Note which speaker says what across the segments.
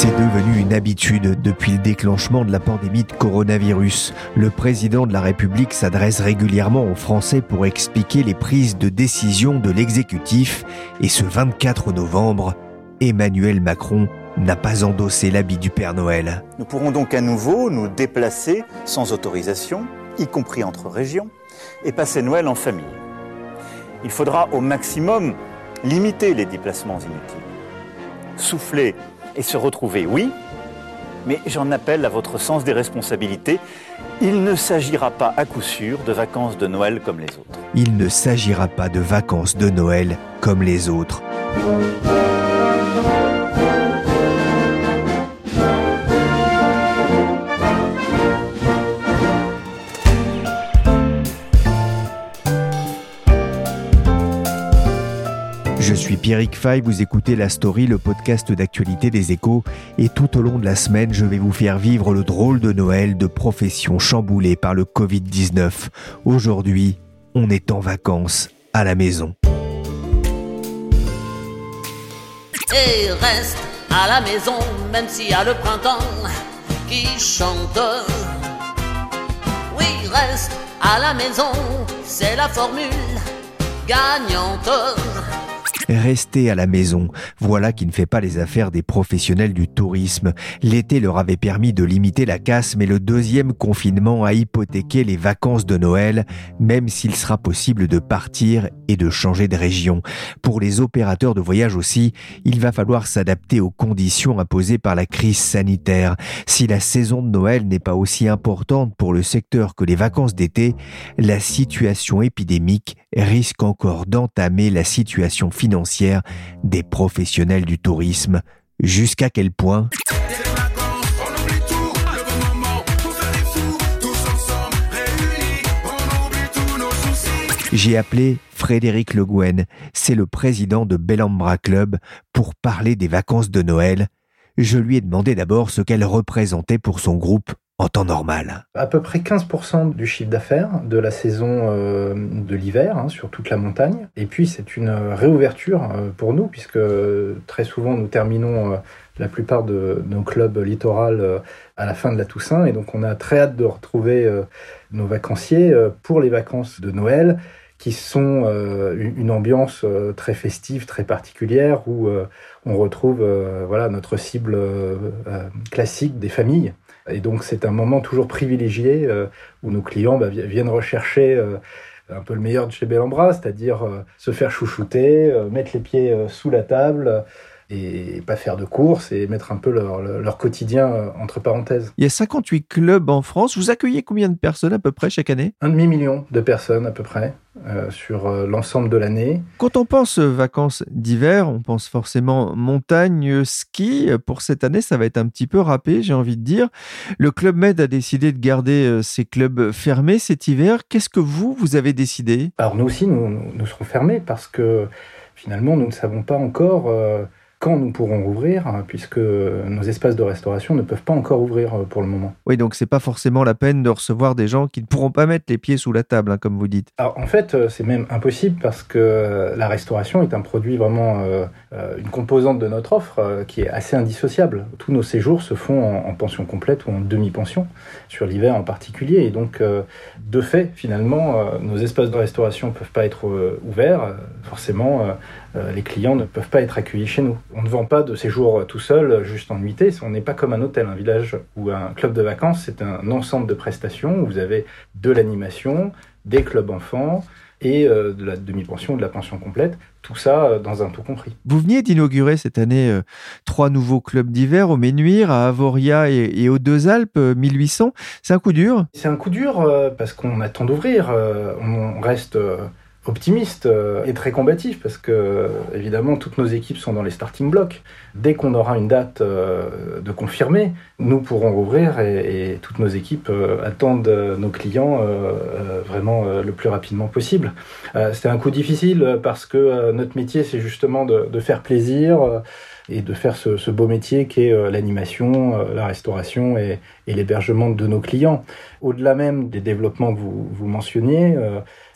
Speaker 1: C'est devenu une habitude depuis le déclenchement de la pandémie de coronavirus. Le président de la République s'adresse régulièrement aux Français pour expliquer les prises de décision de l'exécutif. Et ce 24 novembre, Emmanuel Macron n'a pas endossé l'habit du Père Noël.
Speaker 2: Nous pourrons donc à nouveau nous déplacer sans autorisation, y compris entre régions, et passer Noël en famille. Il faudra au maximum limiter les déplacements inutiles. Souffler et se retrouver, oui, mais j'en appelle à votre sens des responsabilités. Il ne s'agira pas à coup sûr de vacances de Noël comme les autres.
Speaker 1: Il ne s'agira pas de vacances de Noël comme les autres. Pierrick Fay, vous écoutez La Story, le podcast d'actualité des échos, et tout au long de la semaine, je vais vous faire vivre le drôle de Noël de professions chamboulées par le Covid-19. Aujourd'hui, on est en vacances à la maison.
Speaker 3: et reste à la maison, même s'il y a le printemps qui chante. Oui, reste à la maison, c'est la formule gagnante.
Speaker 1: Rester à la maison, voilà qui ne fait pas les affaires des professionnels du tourisme. L'été leur avait permis de limiter la casse, mais le deuxième confinement a hypothéqué les vacances de Noël, même s'il sera possible de partir et de changer de région. Pour les opérateurs de voyage aussi, il va falloir s'adapter aux conditions imposées par la crise sanitaire. Si la saison de Noël n'est pas aussi importante pour le secteur que les vacances d'été, la situation épidémique risque encore d'entamer la situation financière des professionnels du tourisme. Jusqu'à quel point J'ai appelé Frédéric Le Gouen, c'est le président de Bellambra Club, pour parler des vacances de Noël. Je lui ai demandé d'abord ce qu'elles représentaient pour son groupe en temps normal.
Speaker 4: À peu près 15% du chiffre d'affaires de la saison euh, de l'hiver hein, sur toute la montagne. Et puis c'est une réouverture euh, pour nous puisque très souvent nous terminons euh, la plupart de nos clubs littoraux à la fin de la Toussaint. Et donc on a très hâte de retrouver nos vacanciers pour les vacances de Noël qui sont une ambiance très festive, très particulière, où on retrouve voilà notre cible classique des familles. Et donc c'est un moment toujours privilégié euh, où nos clients bah, viennent rechercher euh, un peu le meilleur de chez Bellambra, c'est-à-dire euh, se faire chouchouter, mettre les pieds sous la table et pas faire de courses et mettre un peu leur, leur quotidien entre parenthèses.
Speaker 1: Il y a 58 clubs en France. Vous accueillez combien de personnes à peu près chaque année?
Speaker 4: Un demi-million de personnes à peu près. Euh, sur euh, l'ensemble de l'année.
Speaker 1: Quand on pense vacances d'hiver, on pense forcément montagne, ski. Pour cette année, ça va être un petit peu râpé, j'ai envie de dire. Le Club Med a décidé de garder euh, ses clubs fermés cet hiver. Qu'est-ce que vous, vous avez décidé?
Speaker 4: Alors nous aussi, nous, nous, serons fermés parce que finalement, nous ne savons pas encore quand nous pourrons rouvrir, hein, puisque nos espaces de restauration ne peuvent pas encore ouvrir euh, pour le moment.
Speaker 1: Oui, donc c'est pas forcément la peine de recevoir des gens qui ne pourront pas mettre les pieds sous la table, hein, comme vous dites.
Speaker 4: Alors en fait, euh, c'est même impossible parce que la restauration est un produit vraiment, euh, une composante de notre offre qui est assez indissociable. Tous nos séjours se font en, pension complète ou en demi-pension, sur l'hiver en particulier. Et donc, de fait, finalement, nos espaces de restauration ne peuvent pas être ouverts. forcément, les clients ne peuvent pas être accueillis chez nous. On ne vend pas de séjour tout seul, juste en nuitée. On n'est pas comme un hôtel, un village ou un club de vacances. C'est un ensemble de prestations. Où vous avez de l'animation, des clubs enfants, et de la demi-pension, de la pension complète, tout ça dans un tout compris.
Speaker 1: Vous veniez d'inaugurer cette année trois nouveaux clubs d'hiver au Ménuire, à Avoria et, aux Deux Alpes, 1800. C'est un coup dur?
Speaker 4: C'est un coup dur parce qu'on attend d'ouvrir. on reste optimiste euh, et très combatif parce que évidemment toutes nos équipes sont dans les starting blocks. Dès qu'on aura une date euh, de confirmer, nous pourrons rouvrir et, toutes nos équipes euh, attendent nos clients vraiment le plus rapidement possible. C'était un coup difficile parce que notre métier c'est justement de, faire plaisir et de faire ce, beau métier qui est l'animation, la restauration et, l'hébergement de nos clients. Au-delà même des développements que vous, vous mentionniez,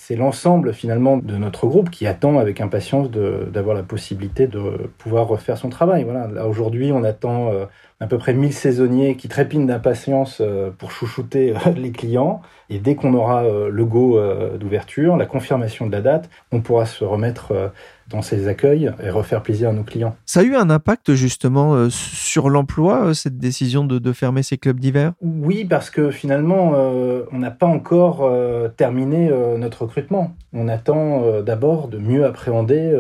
Speaker 4: c'est l'ensemble finalement de notre groupe qui attend avec impatience d'avoir la possibilité de pouvoir refaire son travail. Voilà. Là aujourd'hui, on attend euh, à peu près 1000 saisonniers qui trépignent d'impatience euh, pour chouchouter euh, les clients. Et dès qu'on aura le go d'ouverture, la confirmation de la date, on pourra se remettre dans ces accueils et refaire plaisir à nos clients.
Speaker 1: Ça a eu un impact justement sur l'emploi, cette décision de, de, fermer ces clubs d'hiver?
Speaker 4: Oui, parce que finalement, on n'a pas encore terminé notre recrutement. On attend d'abord de mieux appréhender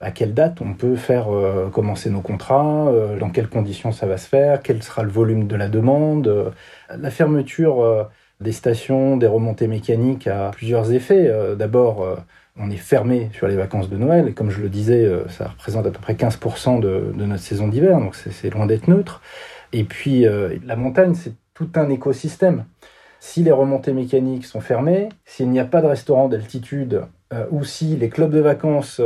Speaker 4: à quelle date on peut faire euh, commencer nos contrats, euh, dans quelles conditions ça va se faire, quel sera le volume de la demande. Euh, la fermeture des stations, des remontées mécaniques a plusieurs effets. D'abord, on est fermé sur les vacances de Noël, et comme je le disais, ça représente à peu près 15% de, de, notre saison d'hiver, donc c'est loin d'être neutre. Et puis, la montagne, c'est tout un écosystème. Si les remontées mécaniques sont fermées, s'il n'y a pas de restaurant d'altitude, ou si les clubs de vacances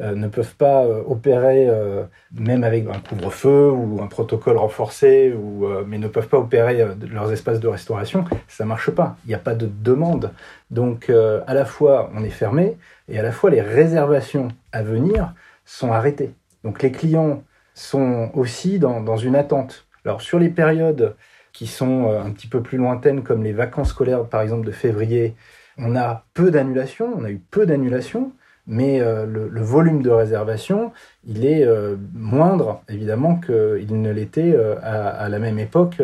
Speaker 4: euh, ne peuvent pas euh, opérer, euh, même avec un couvre-feu ou un protocole renforcé, ou, mais ne peuvent pas opérer leurs espaces de restauration, ça marche pas. Il n'y a pas de demande. Donc à la fois on est fermé et à la fois les réservations à venir sont arrêtées. Donc les clients sont aussi dans, dans une attente. Alors sur les périodes qui sont un petit peu plus lointaines, comme les vacances scolaires par exemple de février, on a peu d'annulations, on a eu peu d'annulations, mais euh, le, volume de réservation, il est euh, moindre, évidemment, qu'il ne l'était euh, à, la même époque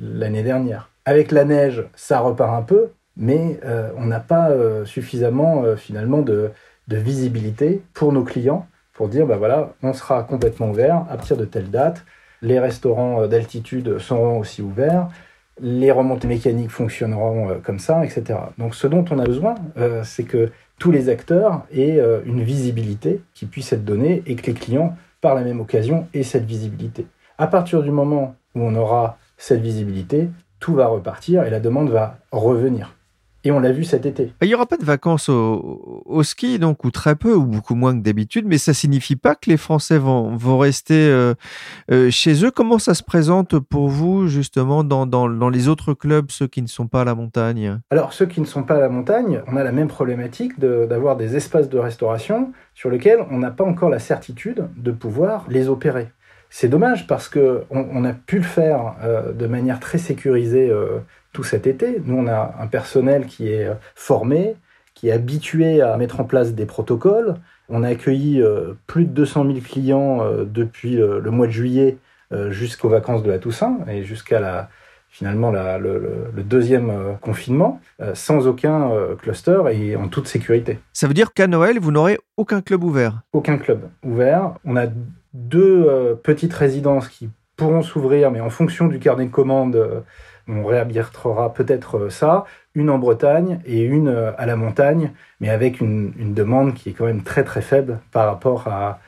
Speaker 4: l'année dernière. Avec la neige, ça repart un peu, mais on n'a pas suffisamment, finalement, de, visibilité pour nos clients pour dire, bah voilà, on sera complètement ouvert à partir de telle date, les restaurants d'altitude seront aussi ouverts, les remontées mécaniques fonctionneront comme ça, etc. Donc ce dont on a besoin, c'est que tous les acteurs aient euh, une visibilité qui puisse être donnée et que les clients, par la même occasion, aient cette visibilité. À partir du moment où on aura cette visibilité, tout va repartir et la demande va revenir. Et on l'a vu cet été.
Speaker 1: Il n'y aura pas de vacances au, ski, donc, ou très peu, ou beaucoup moins que d'habitude, mais ça signifie pas que les Français vont, vont rester euh, euh, chez eux. Comment ça se présente pour vous, justement, dans, dans, dans, les autres clubs, ceux qui ne sont pas à la montagne?
Speaker 4: Alors, ceux qui ne sont pas à la montagne, on a la même problématique d'avoir des espaces de restauration sur lesquels on n'a pas encore la certitude de pouvoir les opérer. C'est dommage parce qu'on on a pu le faire euh, de manière très sécurisée tout cet été. Nous, on a un personnel qui est formé, qui est habitué à mettre en place des protocoles. On a accueilli euh, plus de 200 000 clients euh, depuis euh, le mois de juillet jusqu'aux vacances de la Toussaint et jusqu'à la, finalement le, deuxième confinement, sans aucun cluster et en toute sécurité.
Speaker 1: Ça veut dire qu'à Noël, vous n'aurez aucun club ouvert?
Speaker 4: Aucun club ouvert. On a deux petites résidences qui pourront s'ouvrir, mais en fonction du carnet de commandes on réarbitrera peut-être euh, ça, une en Bretagne et une euh, à la montagne, mais avec une, demande qui est quand même très très faible par rapport à,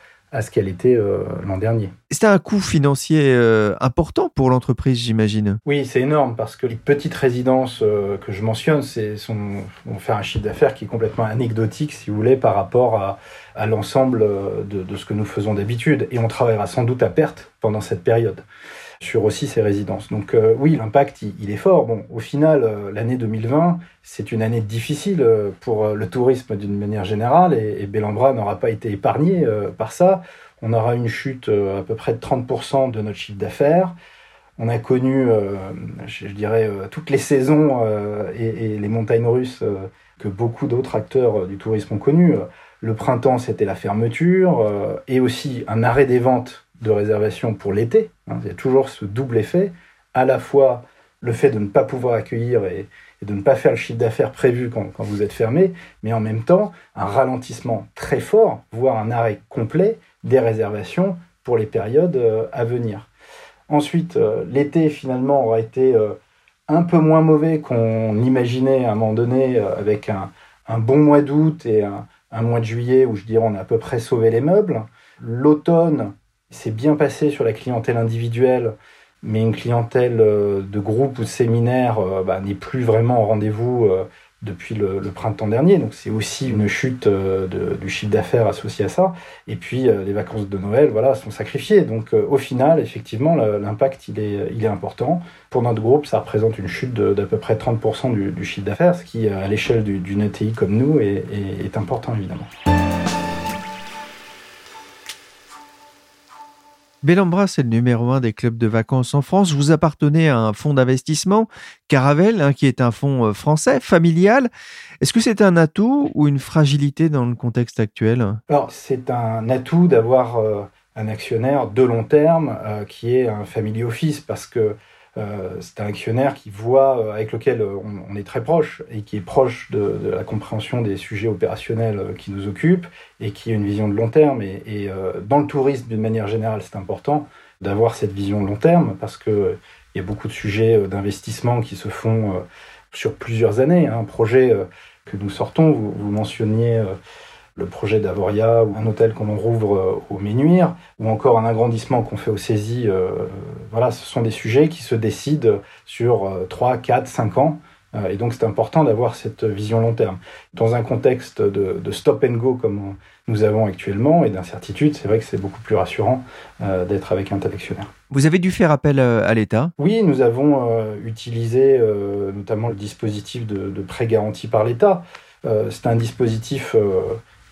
Speaker 4: ce qu'elle était euh, l'an dernier.
Speaker 1: C'était un coût financier important pour l'entreprise, j'imagine.
Speaker 4: Oui, c'est énorme parce que les petites résidences que je mentionne, c'est vont faire un chiffre d'affaires qui est complètement anecdotique, si vous voulez, par rapport à, l'ensemble de, de, ce que nous faisons d'habitude. Et on travaillera sans doute à perte pendant cette période sur aussi ces résidences. Donc euh, oui, l'impact, il, est fort. Bon, au final, euh, l'année 2020, c'est une année difficile euh, pour le tourisme d'une manière générale et, et n'aura pas été épargné par ça. On aura une chute à peu près de 30% de notre chiffre d'affaires. On a connu, je, dirais, toutes les saisons et, et, les montagnes russes que beaucoup d'autres acteurs du tourisme ont connues. Le printemps, c'était la fermeture et aussi un arrêt des ventes de réservation pour l'été. Hein. il y a toujours ce double effet, à la fois le fait de ne pas pouvoir accueillir et, de ne pas faire le chiffre d'affaires prévu quand, vous êtes fermé, mais en même temps un ralentissement très fort, voire un arrêt complet des réservations pour les périodes euh, à venir. Ensuite, euh, l'été finalement aura été euh, un peu moins mauvais qu'on imaginait à un moment donné, avec un, bon mois d'août et un, un, mois de juillet où je dirais on a à peu près sauvé les meubles. L'automne s'est bien passé sur la clientèle individuelle mais une clientèle euh, de groupe ou de séminaire euh, bah, n'est plus vraiment au rendez-vous euh, depuis le, printemps dernier. Donc c'est aussi une chute du chiffre d'affaires associé à ça. Et puis les vacances de Noël, voilà, sont sacrifiées. Donc au final, effectivement, l'impact il est, il est important. Pour notre groupe, ça représente une chute d'à peu près 30% du, chiffre d'affaires, ce qui, à l'échelle d'une ETI comme nous, est important évidemment.
Speaker 1: Bellambra, c'est le numéro un des clubs de vacances en France. Vous appartenez à un fonds d'investissement, Caravel, hein, qui est un fonds euh, français, familial. Est-ce que c'est un atout ou une fragilité dans le contexte actuel?
Speaker 4: Alors, c'est un atout d'avoir euh, un actionnaire de long terme euh, qui est un family office parce que c'est un actionnaire qui voit, euh, avec lequel euh, on, est très proche et qui est proche de, la compréhension des sujets opérationnels qui nous occupent et qui a une vision de long terme. Et, dans le tourisme, d'une manière générale, c'est important d'avoir cette vision de long terme parce qu'il y a beaucoup de sujets d'investissement qui se font sur plusieurs années. Un projet que nous sortons, vous, vous mentionniez le projet d'Avoria ou un hôtel qu'on rouvre euh, au Ménuire ou encore un agrandissement qu'on fait au Saisie. Euh, voilà, ce sont des sujets qui se décident sur 3, 4, 5 ans. Euh, et donc c'est important d'avoir cette vision long terme. Dans un contexte de, stop and go comme nous avons actuellement et d'incertitude, c'est vrai que c'est beaucoup plus rassurant d'être avec un tel actionnaire.
Speaker 1: Vous avez dû faire appel à l'État
Speaker 4: Oui, nous avons utilisé notamment le dispositif de, de prêt garanti par l'État. c'est un dispositif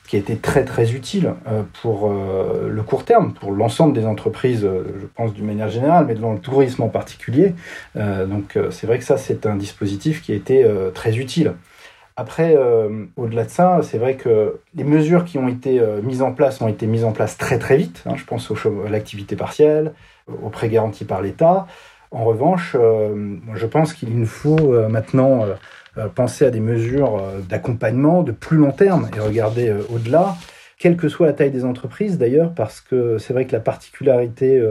Speaker 4: qui a été très très utile euh, pour euh, le court terme, pour l'ensemble des entreprises, euh, je pense d'une manière générale, mais dans le tourisme en particulier. donc c'est vrai que ça, c'est un dispositif qui a été très utile. Après, au-delà de ça, c'est vrai que les mesures qui ont été mises en place ont été mises en place très très vite. Hein. je pense à l'activité partielle, aux prêts garantis par l'État. En revanche, je pense qu'il nous faut maintenant penser à des mesures euh, d'accompagnement de plus long terme et regarder euh, au-delà, quelle que soit la taille des entreprises d'ailleurs, parce que c'est vrai que la particularité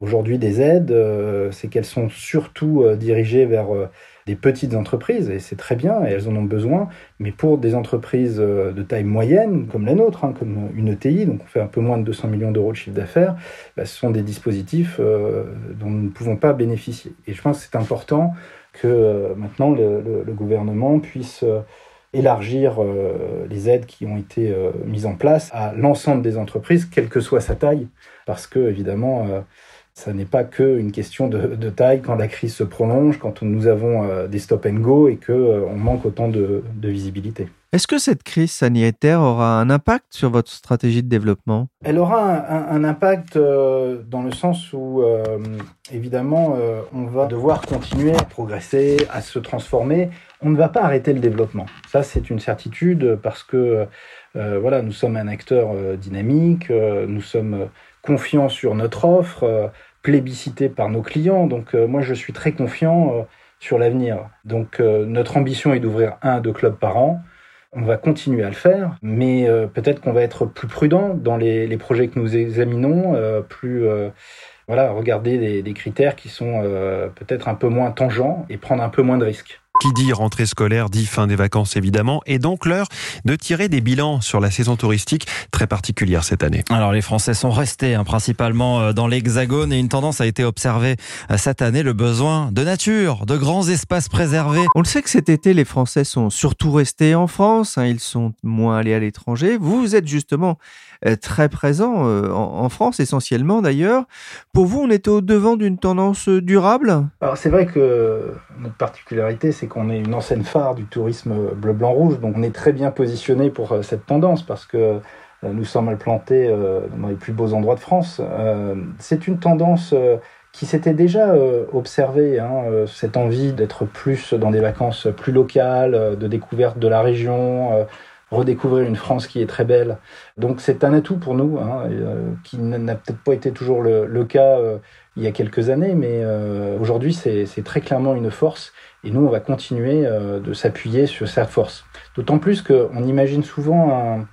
Speaker 4: aujourd'hui des aides, c'est qu'elles sont surtout dirigées vers des petites entreprises, et c'est très bien, et elles en ont besoin, mais pour des entreprises de taille moyenne, comme la nôtre, hein, comme une ETI, donc on fait un peu moins de 200 millions d'euros de chiffre d'affaires, bah, ce sont des dispositifs dont nous ne pouvons pas bénéficier. Et je pense que c'est important que euh, maintenant le, gouvernement puisse euh, élargir euh, les aides qui ont été mises en place à l'ensemble des entreprises, quelle que soit sa taille, parce que évidemment, ça n'est pas qu'une question de, taille quand la crise se prolonge, quand nous avons des stop and go et qu'on manque autant de visibilité.
Speaker 1: Est-ce que cette crise sanitaire aura un impact sur votre stratégie de développement?
Speaker 4: Elle aura un, impact euh, dans le sens où, euh, évidemment, euh, on va devoir continuer à progresser, à se transformer. On ne va pas arrêter le développement. Ça, c'est une certitude parce que, voilà, nous sommes un acteur dynamique, nous sommes confiants sur notre offre, plébiscité par nos clients. Donc, moi, je suis très confiant sur l'avenir. Donc, notre ambition est d'ouvrir un deux clubs par an. On va continuer à le faire, mais euh, peut-être qu'on va être plus prudent dans les, projets que nous examinons, euh, plus euh, voilà, regarder des, critères qui sont peut-être un peu moins tangents et prendre un peu moins de risques.
Speaker 5: Qui dit rentrée scolaire dit fin des vacances évidemment, et donc l'heure de tirer des bilans sur la saison touristique très particulière cette année.
Speaker 6: Alors les Français sont restés hein, principalement euh, dans l'Hexagone et une tendance a été observée euh, cette année, le besoin de nature, de grands espaces préservés.
Speaker 1: On le sait que cet été les Français sont surtout restés en France, hein, ils sont moins allés à l'étranger. Vous, êtes justement très présent en France essentiellement d'ailleurs. Pour vous, on était au devant d'une tendance durable?
Speaker 4: Alors c'est vrai que notre particularité c'est qu'on est une enseigne phare du tourisme bleu-blanc-rouge, donc on est très bien positionné pour euh, cette tendance parce que euh, nous sommes implantés euh, dans les plus beaux endroits de France. C'est une tendance qui s'était déjà observée, hein, cette envie d'être plus dans des vacances plus locales, de découverte de la région, redécouvrir une France qui est très belle. Donc c'est un atout pour nous, hein, qui n'a peut-être pas été toujours le, cas il y a quelques années, mais aujourd'hui c'est très clairement une force et nous on va continuer de s'appuyer sur cette force. D'autant plus qu'on imagine souvent un,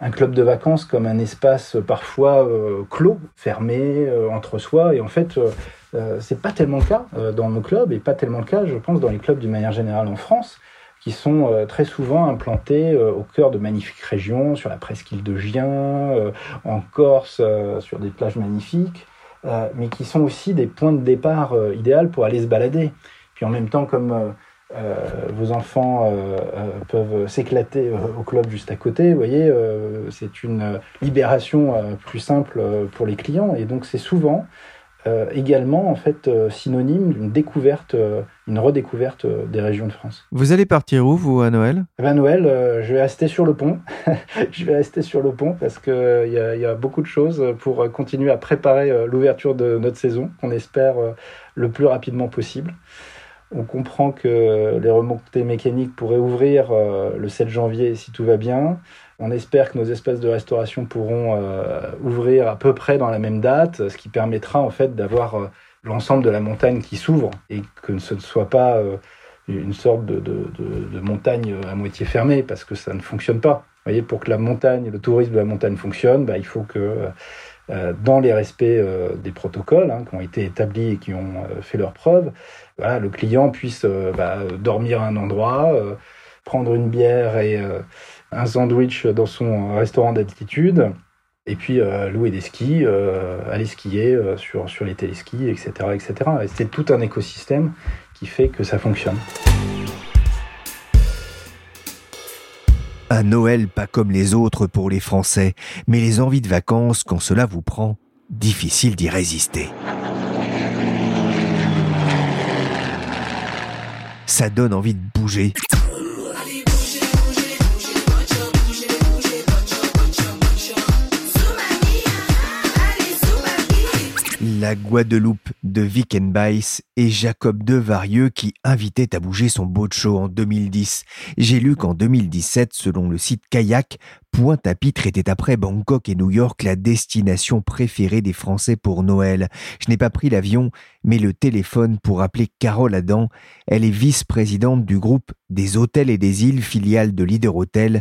Speaker 4: un club de vacances comme un espace parfois clos, fermé entre soi. Et en fait, euh, c'est pas tellement le cas dans nos clubs et pas tellement le cas, je pense, dans les clubs d'une manière générale en France qui sont euh, très souvent implantés euh, au cœur de magnifiques régions, sur la presqu'île de Gien, euh, en Corse, sur des plages magnifiques, mais qui sont aussi des points de départ idéaux pour aller se balader. Puis en même temps, comme vos enfants peuvent s'éclater au club juste à côté, vous voyez, c'est une libération plus simple pour les clients. Et donc c'est souvent euh, également en fait euh, synonyme d'une découverte, euh, une redécouverte des régions de France.
Speaker 1: Vous allez partir où vous à Noël?
Speaker 4: Eh ben, Noël, je vais rester sur le pont. je vais rester sur le pont parce que il y, y, a beaucoup de choses pour continuer à préparer l'ouverture de notre saison, qu'on espère le plus rapidement possible. On comprend que les remontées mécaniques pourraient ouvrir le 7 janvier si tout va bien. On espère que nos espaces de restauration pourront euh, ouvrir à peu près dans la même date, ce qui permettra en fait d'avoir euh, l'ensemble de la montagne qui s'ouvre et que ce ne soit pas euh, une sorte de, montagne à moitié fermée parce que ça ne fonctionne pas. Vous voyez, pour que la montagne, le tourisme de la montagne fonctionne, bah, il faut que dans les respects des protocoles hein, qui ont été établis et qui ont fait leurs preuves, le client puisse bah, dormir à un endroit, prendre une bière et un sandwich dans son restaurant d'altitude, et puis euh, louer des skis, euh, aller skier euh, sur, les téléskis, etc. etc. Et c'est tout un écosystème qui fait que ça fonctionne.
Speaker 1: Un Noël pas comme les autres pour les Français, mais les envies de vacances, quand cela vous prend, difficile d'y résister. Ça donne envie de bouger. La Guadeloupe de Wickenbeiss et Jacob Devarieux qui invitait à bouger son boat show en 2010. J'ai lu qu'en 2017, selon le site Kayak, Pointe-à-Pitre était après Bangkok et New York la destination préférée des Français pour Noël. Je n'ai pas pris l'avion, mais le téléphone pour appeler Carole Adam. Elle est vice-présidente du groupe des hôtels et des îles filiales de Leader Hotel.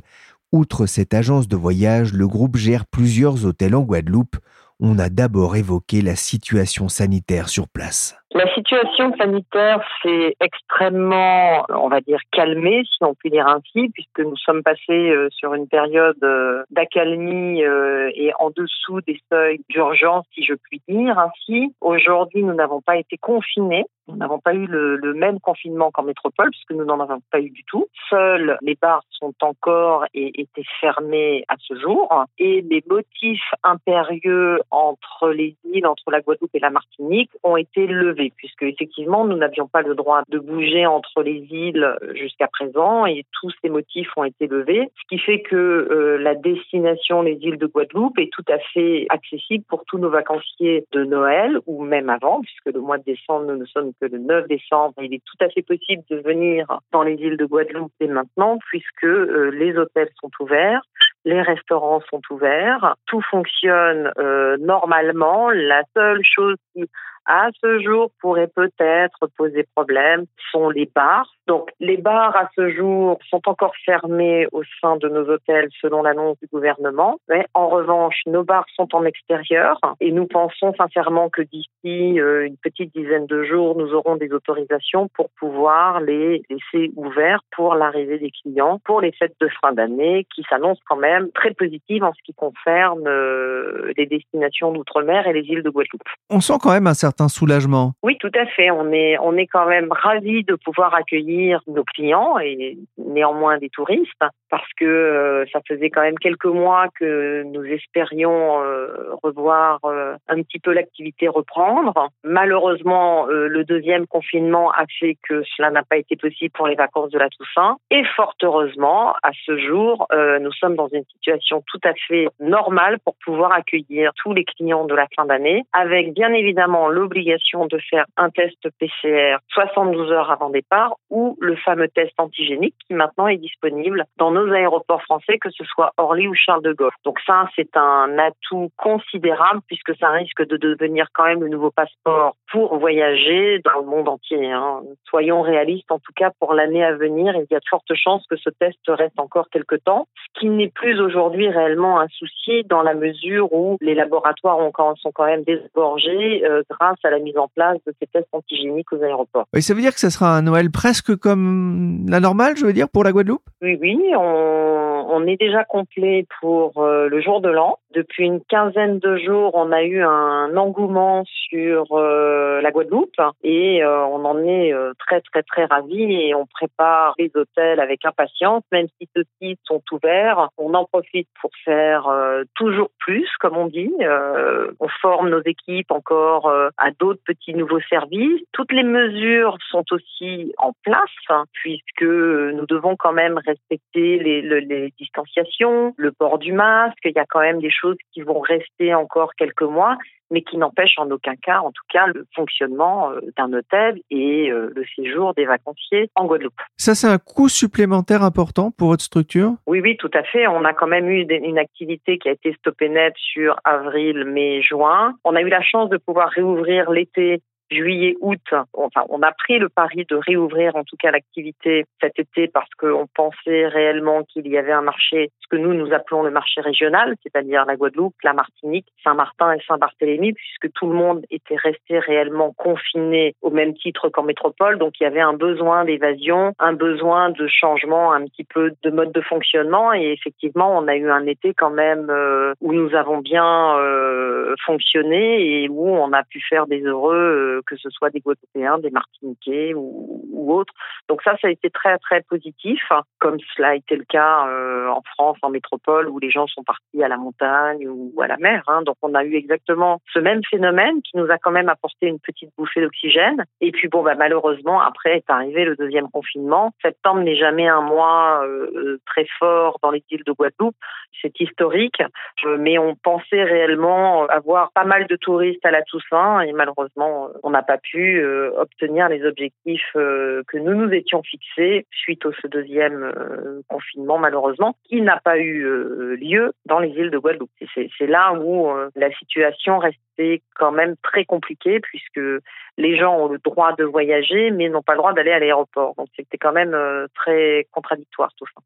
Speaker 1: Outre cette agence de voyage, le groupe gère plusieurs hôtels en Guadeloupe on a d'abord évoqué la situation sanitaire sur place.
Speaker 7: La situation sanitaire s'est extrêmement, on va dire, calmée, si on peut dire ainsi, puisque nous sommes passés euh, sur une période euh, d'accalmie euh, et en dessous des seuils d'urgence, si je puis dire ainsi. Aujourd'hui, nous n'avons pas été confinés. Nous n'avons pas eu le, le même confinement qu'en métropole, puisque nous n'en avons pas eu du tout. Seuls les bars sont encore et étaient fermés à ce jour. Et les motifs impérieux entre les îles, entre la Guadeloupe et la Martinique, ont été levés puisque effectivement nous n'avions pas le droit de bouger entre les îles jusqu'à présent et tous ces motifs ont été levés, ce qui fait que euh, la destination les îles de Guadeloupe est tout à fait accessible pour tous nos vacanciers de Noël ou même avant, puisque le mois de décembre nous ne sommes que le 9 décembre. Il est tout à fait possible de venir dans les îles de Guadeloupe dès maintenant, puisque euh, les hôtels sont ouverts, les restaurants sont ouverts, tout fonctionne euh, normalement. La seule chose qui à ce jour pourrait peut-être poser problème sont les bars. Donc les bars à ce jour sont encore fermés au sein de nos hôtels selon l'annonce du gouvernement. Mais en revanche, nos bars sont en extérieur et nous pensons sincèrement que d'ici euh, une petite dizaine de jours, nous aurons des autorisations pour pouvoir les laisser ouverts pour l'arrivée des clients pour les fêtes de fin d'année qui s'annoncent quand même très positives en ce qui concerne euh, les destinations d'outre-mer et les îles de Guadeloupe.
Speaker 1: On sent quand même un certain soulagement.
Speaker 7: Oui, tout à fait. On est, on est quand même ravis de pouvoir accueillir nos clients et néanmoins des touristes parce que euh, ça faisait quand même quelques mois que nous espérions euh, revoir euh, un petit peu l'activité reprendre. Malheureusement, le deuxième confinement a fait que cela n'a pas été possible pour les vacances de la Toussaint. Et fort heureusement, à ce jour, nous sommes dans une situation tout à fait normale pour pouvoir accueillir tous les clients de la fin d'année, avec bien évidemment l'obligation de faire un test PCR 72 heures avant départ ou le fameux test antigénique qui maintenant est disponible dans nos aéroports français, que ce soit Orly ou Charles de Gaulle. Donc ça, c'est un atout considérable puisque ça risque de devenir quand même le nouveau passeport pour voyager dans le monde entier. Hein. Soyons réalistes, en tout cas pour l'année à venir, il y a de fortes chances que ce test reste encore quelque temps, ce qui n'est plus aujourd'hui réellement un souci dans la mesure où les laboratoires ont, sont quand même désgorgés euh, grâce à la mise en place de ces tests antigéniques aux aéroports.
Speaker 1: Et ça veut dire que ce sera un Noël presque comme la normale, je veux dire, pour la Guadeloupe?
Speaker 7: Oui, oui, on, est déjà complet pour euh, le jour de l'an. Depuis une quinzaine de jours, on a eu un engouement sur euh, la Guadeloupe et euh, on en est très très très ravis et on prépare les hôtels avec impatience, même si ceux-ci sont ouverts. On en profite pour faire toujours plus, comme on dit. on forme nos équipes encore à d'autres petits nouveaux services. Toutes les mesures sont aussi en place hein, puisque nous devons quand même respecter les, les distanciations, le port du masque. Il y a quand même des choses qui vont rester encore quelques mois, mais qui n'empêchent en aucun cas, en tout cas, le fonctionnement euh, d'un hôtel et euh, le séjour des vacanciers en Guadeloupe.
Speaker 1: Ça, c'est un coût supplémentaire important pour votre structure?
Speaker 7: Oui, oui, tout à fait. On a quand même eu une activité qui a été stoppée net sur avril, mai, juin. On a eu la chance de pouvoir réouvrir l'été juillet, août, enfin, on a pris le pari de réouvrir en tout cas l'activité cet été parce qu'on pensait réellement qu'il y avait un marché, ce que nous nous appelons le marché régional, c'est-à-dire la Guadeloupe, la Martinique, Saint-Martin et Saint-Barthélemy, puisque tout le monde était resté réellement confiné au même titre qu'en métropole. Donc il y avait un besoin d'évasion, un besoin de changement un petit peu de mode de fonctionnement. Et effectivement, on a eu un été quand même euh, où nous avons bien euh, fonctionné et où on a pu faire des heureux euh, que ce soit des Guadeloupéens, des Martiniquais ou, autres. Donc ça, ça a été très très positif, comme cela a été le cas euh, en France, en métropole, où les gens sont partis à la montagne ou à la mer. Hein. Donc on a eu exactement ce même phénomène qui nous a quand même apporté une petite bouffée d'oxygène. Et puis bon, bah, malheureusement, après est arrivé le deuxième confinement. Septembre n'est jamais un mois euh, très fort dans les îles de Guadeloupe. C'est historique, mais on pensait réellement avoir pas mal de touristes à la Toussaint et malheureusement, on n'a pas pu euh, obtenir les objectifs euh, que nous nous étions fixés suite au ce deuxième euh, confinement, malheureusement, qui n'a pas eu lieu dans les îles de Guadeloupe. C'est là où la situation restait quand même très compliquée puisque les gens ont le droit de voyager mais n'ont pas le droit d'aller à l'aéroport. Donc c'était quand même très contradictoire tout ça.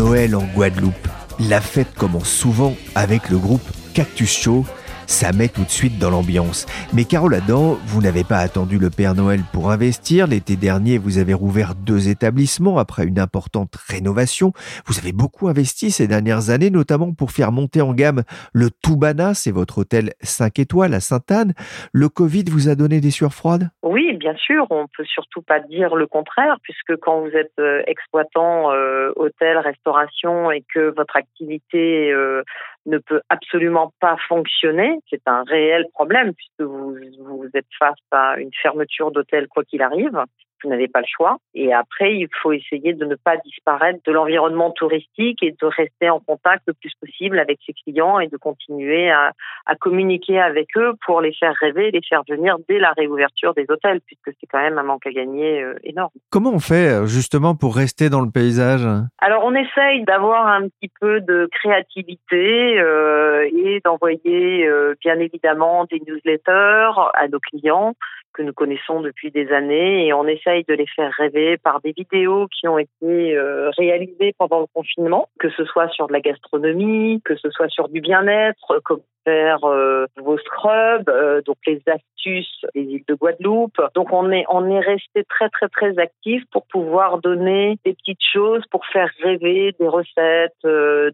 Speaker 1: En Guadeloupe. La fête commence souvent avec le groupe Cactus Show ça met tout de suite dans l'ambiance. Mais Carole Adam, vous n'avez pas attendu le Père Noël pour investir. L'été dernier, vous avez rouvert deux établissements après une importante rénovation. Vous avez beaucoup investi ces dernières années, notamment pour faire monter en gamme le Toubana, c'est votre hôtel 5 étoiles à Sainte-Anne. Le Covid vous a donné des sueurs froides?
Speaker 7: Oui, bien sûr. On peut surtout pas dire le contraire, puisque quand vous êtes euh, exploitant euh, hôtel, restauration et que votre activité euh, ne peut absolument pas fonctionner, c'est un réel problème puisque vous, vous êtes face à une fermeture d'hôtel quoi qu'il arrive vous n'avez pas le choix. Et après, il faut essayer de ne pas disparaître de l'environnement touristique et de rester en contact le plus possible avec ses clients et de continuer à, à communiquer avec eux pour les faire rêver, les faire venir dès la réouverture des hôtels, puisque c'est quand même un manque à gagner euh, énorme.
Speaker 1: Comment on fait euh, justement pour rester dans le paysage?
Speaker 7: Alors, on essaye d'avoir un petit peu de créativité euh, et d'envoyer euh, bien évidemment des newsletters à nos clients que nous connaissons depuis des années et on essaye de les faire rêver par des vidéos qui ont été euh, réalisées pendant le confinement, que ce soit sur de la gastronomie, que ce soit sur du bien-être, comme faire euh, vos scrubs, euh, donc les astuces des îles de Guadeloupe. Donc on est on est resté très très très actif pour pouvoir donner des petites choses pour faire rêver des recettes,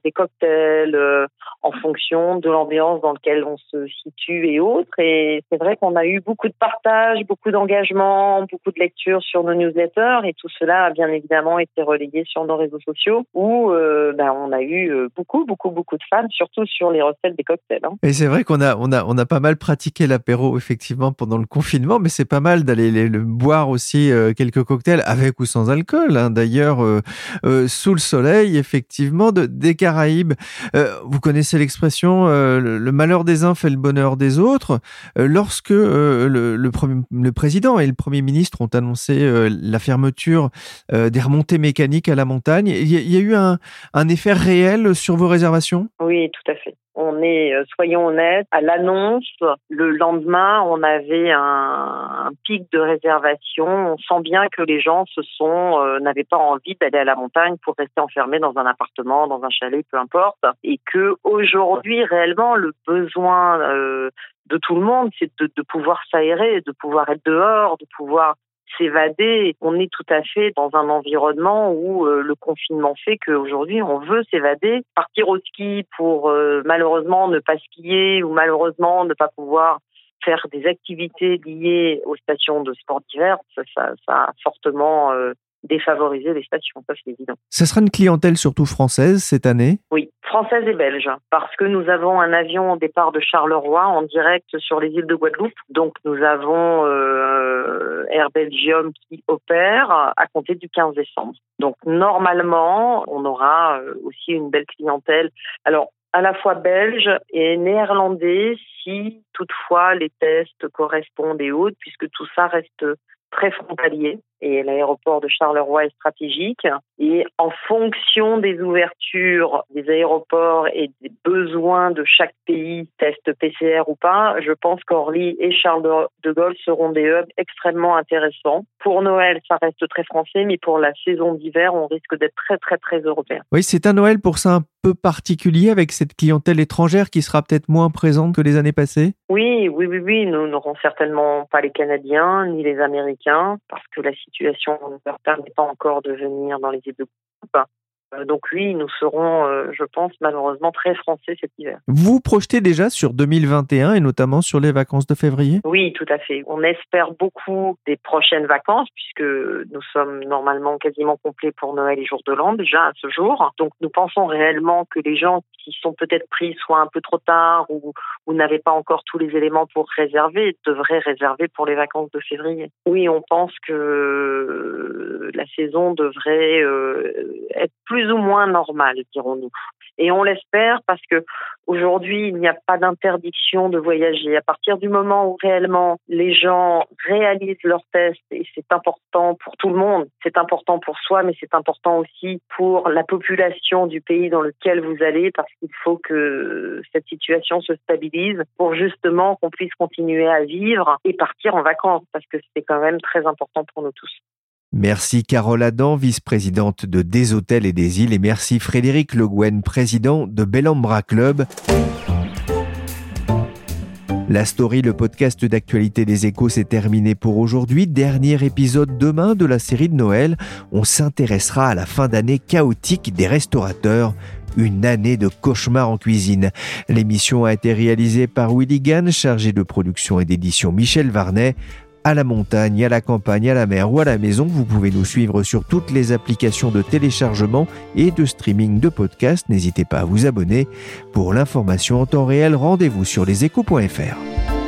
Speaker 7: des cocktails. en fonction de l'ambiance dans laquelle on se situe et autres. Et c'est vrai qu'on a eu beaucoup de partage, beaucoup d'engagement, beaucoup de lectures sur nos newsletters et tout cela a bien évidemment été relayé sur nos réseaux sociaux où euh, ben, on a eu euh, beaucoup, beaucoup, beaucoup de fans, surtout sur les recettes des cocktails. Hein.
Speaker 1: Et c'est vrai qu'on a, on a, on a pas mal pratiqué l'apéro effectivement pendant le confinement, mais c'est pas mal d'aller le boire aussi euh, quelques cocktails avec ou sans alcool. Hein. D'ailleurs, sous le soleil, effectivement, de, des Caraïbes. vous connaissez l'expression le, malheur des uns fait le bonheur des autres. lorsque le, le, le, président et le premier ministre ont annoncé la fermeture des remontées mécaniques à la montagne, il y, a eu un, un effet réel sur vos réservations?
Speaker 7: Oui, tout à fait. On est, euh, soyons honnêtes, à l'annonce, le lendemain, on avait un, pic de réservation. On sent bien que les gens se sont, euh, n'avaient pas envie d'aller à la montagne pour rester enfermés dans un appartement, dans un chalet, peu importe. Et que aujourd'hui, réellement, le besoin euh, de tout le monde, c'est de, de pouvoir s'aérer, de pouvoir être dehors, de pouvoir s'évader. On est tout à fait dans un environnement où euh, le confinement fait qu'aujourd'hui on veut s'évader, partir au ski pour euh, malheureusement ne pas skier ou malheureusement ne pas pouvoir faire des activités liées aux stations de sport d'hiver, ça, ça, a fortement euh, défavoriser les stations, ça c'est évident.
Speaker 1: Ce sera une clientèle surtout française cette année?
Speaker 7: Oui, française et belge, parce que nous avons un avion au départ de Charleroi en direct sur les îles de Guadeloupe. Donc nous avons euh, Belgium qui opère à compter du 15 décembre. Donc normalement, on aura euh, aussi une belle clientèle. Alors à la fois belge et néerlandais si toutefois les tests correspondent et autres, puisque tout ça reste très frontalier et l'aéroport de Charleroi est stratégique. Et en fonction des ouvertures des aéroports et des besoins de chaque pays, test PCR ou pas, je pense qu'Orly et Charles de Gaulle seront des hubs extrêmement intéressants. Pour Noël, ça reste très français, mais pour la saison d'hiver, on risque d'être très, très, très européen.
Speaker 1: Oui, c'est un Noël pour ça un peu particulier avec cette clientèle étrangère qui sera peut-être moins présente que les années passées?
Speaker 7: Oui, oui, oui, oui. Nous n'aurons certainement pas les Canadiens ni les Américains parce que la situation ne leur permet pas encore de venir dans les coupe. Euh, donc oui, nous serons, euh, je pense, malheureusement très français cet hiver.
Speaker 1: Vous projetez déjà sur 2021 et notamment sur les vacances de février?
Speaker 7: Oui, tout à fait. On espère beaucoup des prochaines vacances puisque nous sommes normalement quasiment complets pour Noël et jour de l'an déjà à ce jour. Donc nous pensons réellement que les gens qui sont peut-être pris soit un peu trop tard ou, ou n'avaient pas encore tous les éléments pour réserver devraient réserver pour les vacances de février. Oui, on pense que la saison devrait euh, être plus ou moins normal, dirons-nous. Et on l'espère parce que aujourd'hui, il n'y a pas d'interdiction de voyager. À partir du moment où réellement les gens réalisent leurs tests, et c'est important pour tout le monde, c'est important pour soi, mais c'est important aussi pour la population du pays dans lequel vous allez, parce qu'il faut que cette situation se stabilise pour justement qu'on puisse continuer à vivre et partir en vacances, parce que c'est quand même très important pour nous tous.
Speaker 1: Merci Carole Adam, vice-présidente de Des Hôtels et des Îles, et merci Frédéric Le Guen, président de Bellambra Club. La story, le podcast d'actualité des échos, s'est terminé pour aujourd'hui. Dernier épisode demain de la série de Noël. On s'intéressera à la fin d'année chaotique des restaurateurs. Une année de cauchemar en cuisine. L'émission a été réalisée par Willy chargé de production et d'édition Michel Varnet à la montagne, à la campagne, à la mer ou à la maison. Vous pouvez nous suivre sur toutes les applications de téléchargement et de streaming de podcasts. N'hésitez pas à vous abonner. Pour l'information en temps réel, rendez-vous sur leséchos.fr.